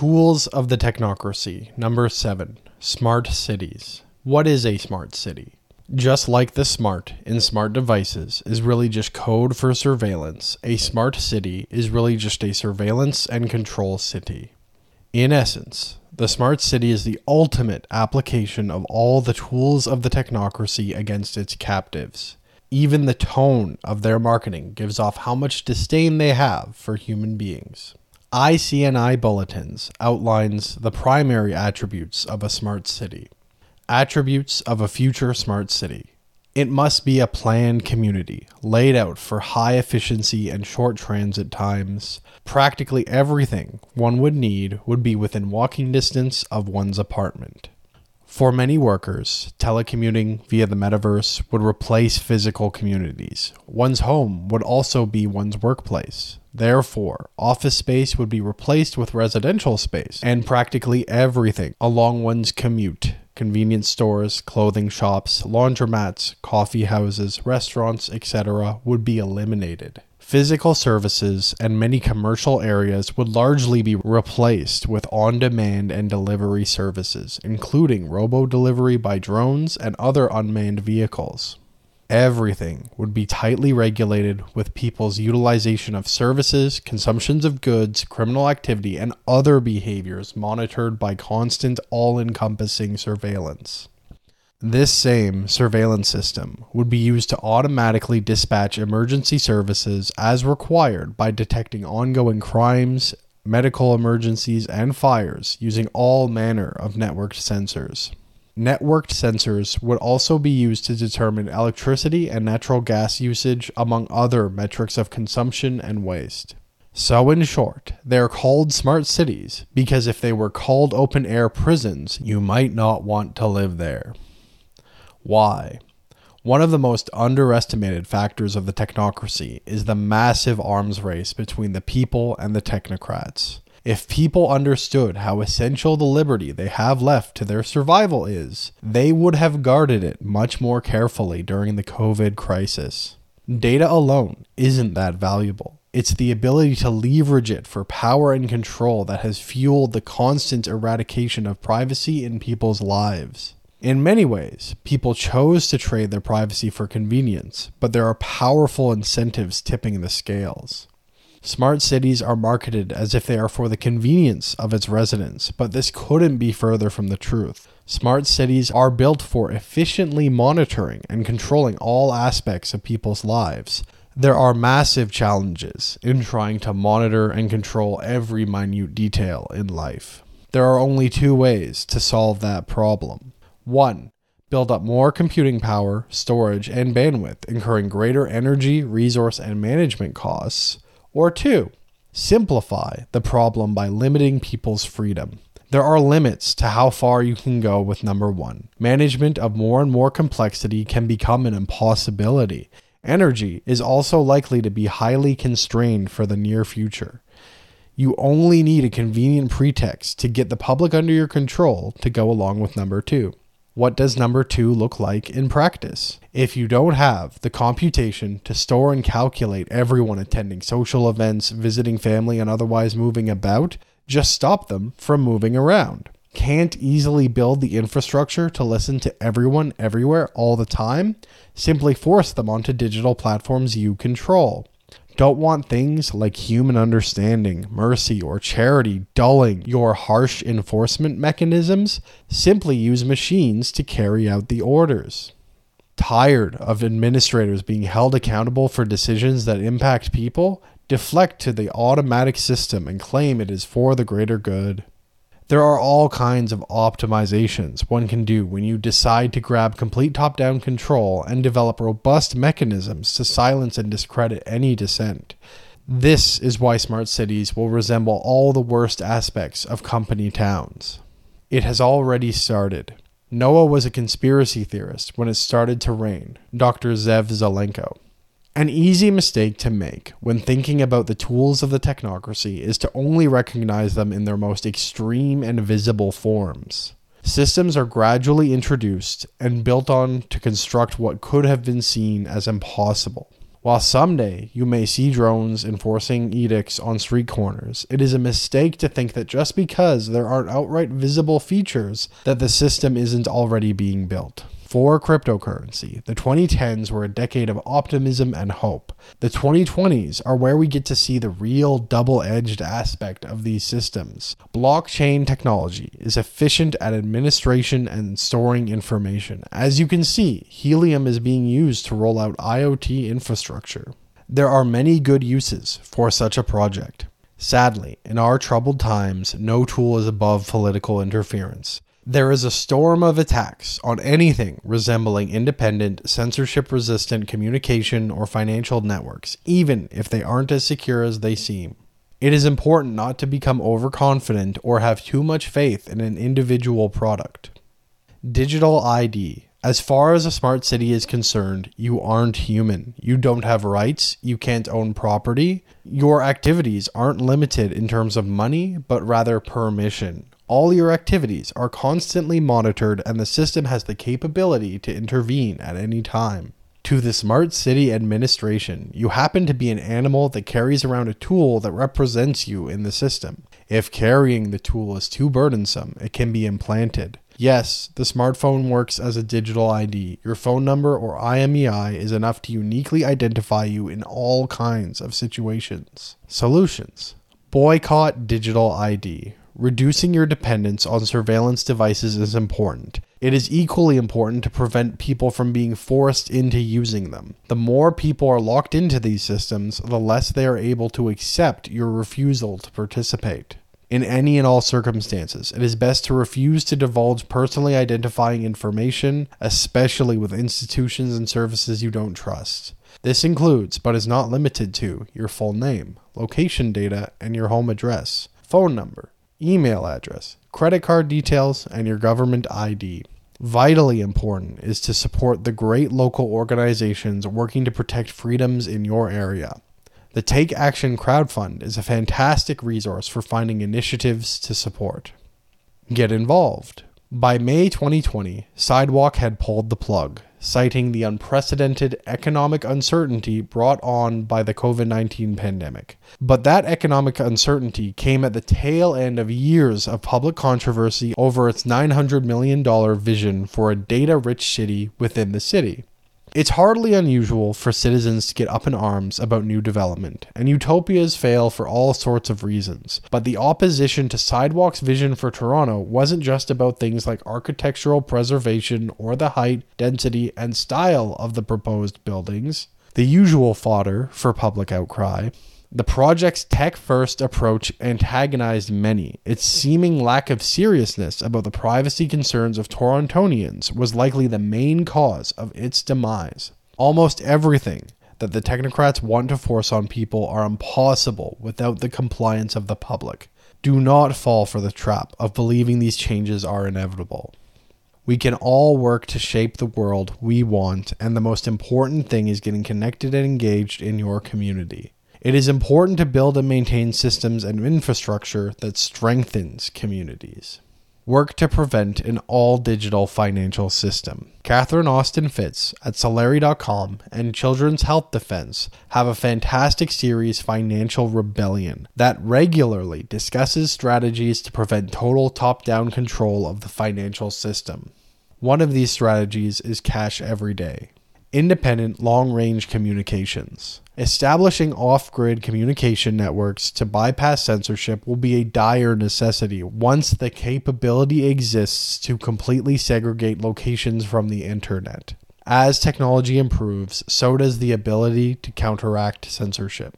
Tools of the Technocracy. Number 7. Smart Cities. What is a smart city? Just like the smart in smart devices is really just code for surveillance, a smart city is really just a surveillance and control city. In essence, the smart city is the ultimate application of all the tools of the technocracy against its captives. Even the tone of their marketing gives off how much disdain they have for human beings. ICNI Bulletins outlines the primary attributes of a smart city. Attributes of a future smart city. It must be a planned community, laid out for high efficiency and short transit times. Practically everything one would need would be within walking distance of one's apartment. For many workers, telecommuting via the metaverse would replace physical communities. One's home would also be one's workplace. Therefore, office space would be replaced with residential space, and practically everything along one's commute convenience stores, clothing shops, laundromats, coffee houses, restaurants, etc., would be eliminated. Physical services and many commercial areas would largely be replaced with on demand and delivery services, including robo delivery by drones and other unmanned vehicles. Everything would be tightly regulated with people's utilization of services, consumptions of goods, criminal activity, and other behaviors monitored by constant, all encompassing surveillance. This same surveillance system would be used to automatically dispatch emergency services as required by detecting ongoing crimes, medical emergencies, and fires using all manner of networked sensors. Networked sensors would also be used to determine electricity and natural gas usage, among other metrics of consumption and waste. So, in short, they are called smart cities because if they were called open air prisons, you might not want to live there. Why? One of the most underestimated factors of the technocracy is the massive arms race between the people and the technocrats. If people understood how essential the liberty they have left to their survival is, they would have guarded it much more carefully during the COVID crisis. Data alone isn't that valuable. It's the ability to leverage it for power and control that has fueled the constant eradication of privacy in people's lives. In many ways, people chose to trade their privacy for convenience, but there are powerful incentives tipping the scales. Smart cities are marketed as if they are for the convenience of its residents, but this couldn't be further from the truth. Smart cities are built for efficiently monitoring and controlling all aspects of people's lives. There are massive challenges in trying to monitor and control every minute detail in life. There are only two ways to solve that problem. 1. Build up more computing power, storage, and bandwidth, incurring greater energy, resource, and management costs. Or 2. Simplify the problem by limiting people's freedom. There are limits to how far you can go with number one. Management of more and more complexity can become an impossibility. Energy is also likely to be highly constrained for the near future. You only need a convenient pretext to get the public under your control to go along with number two. What does number two look like in practice? If you don't have the computation to store and calculate everyone attending social events, visiting family, and otherwise moving about, just stop them from moving around. Can't easily build the infrastructure to listen to everyone everywhere all the time? Simply force them onto digital platforms you control don't want things like human understanding, mercy, or charity dulling your harsh enforcement mechanisms, simply use machines to carry out the orders. Tired of administrators being held accountable for decisions that impact people? Deflect to the automatic system and claim it is for the greater good. There are all kinds of optimizations one can do when you decide to grab complete top down control and develop robust mechanisms to silence and discredit any dissent. This is why smart cities will resemble all the worst aspects of company towns. It has already started. Noah was a conspiracy theorist when it started to rain, Dr. Zev Zelenko. An easy mistake to make when thinking about the tools of the technocracy is to only recognize them in their most extreme and visible forms. Systems are gradually introduced and built on to construct what could have been seen as impossible. While someday you may see drones enforcing edicts on street corners, it is a mistake to think that just because there aren't outright visible features that the system isn't already being built. For cryptocurrency, the 2010s were a decade of optimism and hope. The 2020s are where we get to see the real double edged aspect of these systems. Blockchain technology is efficient at administration and storing information. As you can see, Helium is being used to roll out IoT infrastructure. There are many good uses for such a project. Sadly, in our troubled times, no tool is above political interference. There is a storm of attacks on anything resembling independent, censorship resistant communication or financial networks, even if they aren't as secure as they seem. It is important not to become overconfident or have too much faith in an individual product. Digital ID. As far as a smart city is concerned, you aren't human. You don't have rights. You can't own property. Your activities aren't limited in terms of money, but rather permission. All your activities are constantly monitored, and the system has the capability to intervene at any time. To the Smart City Administration, you happen to be an animal that carries around a tool that represents you in the system. If carrying the tool is too burdensome, it can be implanted. Yes, the smartphone works as a digital ID. Your phone number or IMEI is enough to uniquely identify you in all kinds of situations. Solutions Boycott digital ID. Reducing your dependence on surveillance devices is important. It is equally important to prevent people from being forced into using them. The more people are locked into these systems, the less they are able to accept your refusal to participate. In any and all circumstances, it is best to refuse to divulge personally identifying information, especially with institutions and services you don't trust. This includes, but is not limited to, your full name, location data, and your home address, phone number, email address, credit card details, and your government ID. Vitally important is to support the great local organizations working to protect freedoms in your area. The Take Action Crowdfund is a fantastic resource for finding initiatives to support. Get involved. By May 2020, Sidewalk had pulled the plug citing the unprecedented economic uncertainty brought on by the COVID 19 pandemic. But that economic uncertainty came at the tail end of years of public controversy over its $900 million vision for a data rich city within the city. It's hardly unusual for citizens to get up in arms about new development, and utopias fail for all sorts of reasons. But the opposition to Sidewalk's vision for Toronto wasn't just about things like architectural preservation or the height, density, and style of the proposed buildings, the usual fodder for public outcry. The project's tech first approach antagonized many. Its seeming lack of seriousness about the privacy concerns of Torontonians was likely the main cause of its demise. Almost everything that the technocrats want to force on people are impossible without the compliance of the public. Do not fall for the trap of believing these changes are inevitable. We can all work to shape the world we want, and the most important thing is getting connected and engaged in your community. It is important to build and maintain systems and infrastructure that strengthens communities. Work to prevent an all digital financial system. Catherine Austin Fitts at Solari.com and Children's Health Defense have a fantastic series, Financial Rebellion, that regularly discusses strategies to prevent total top down control of the financial system. One of these strategies is cash every day independent long range communications. Establishing off grid communication networks to bypass censorship will be a dire necessity once the capability exists to completely segregate locations from the internet. As technology improves, so does the ability to counteract censorship.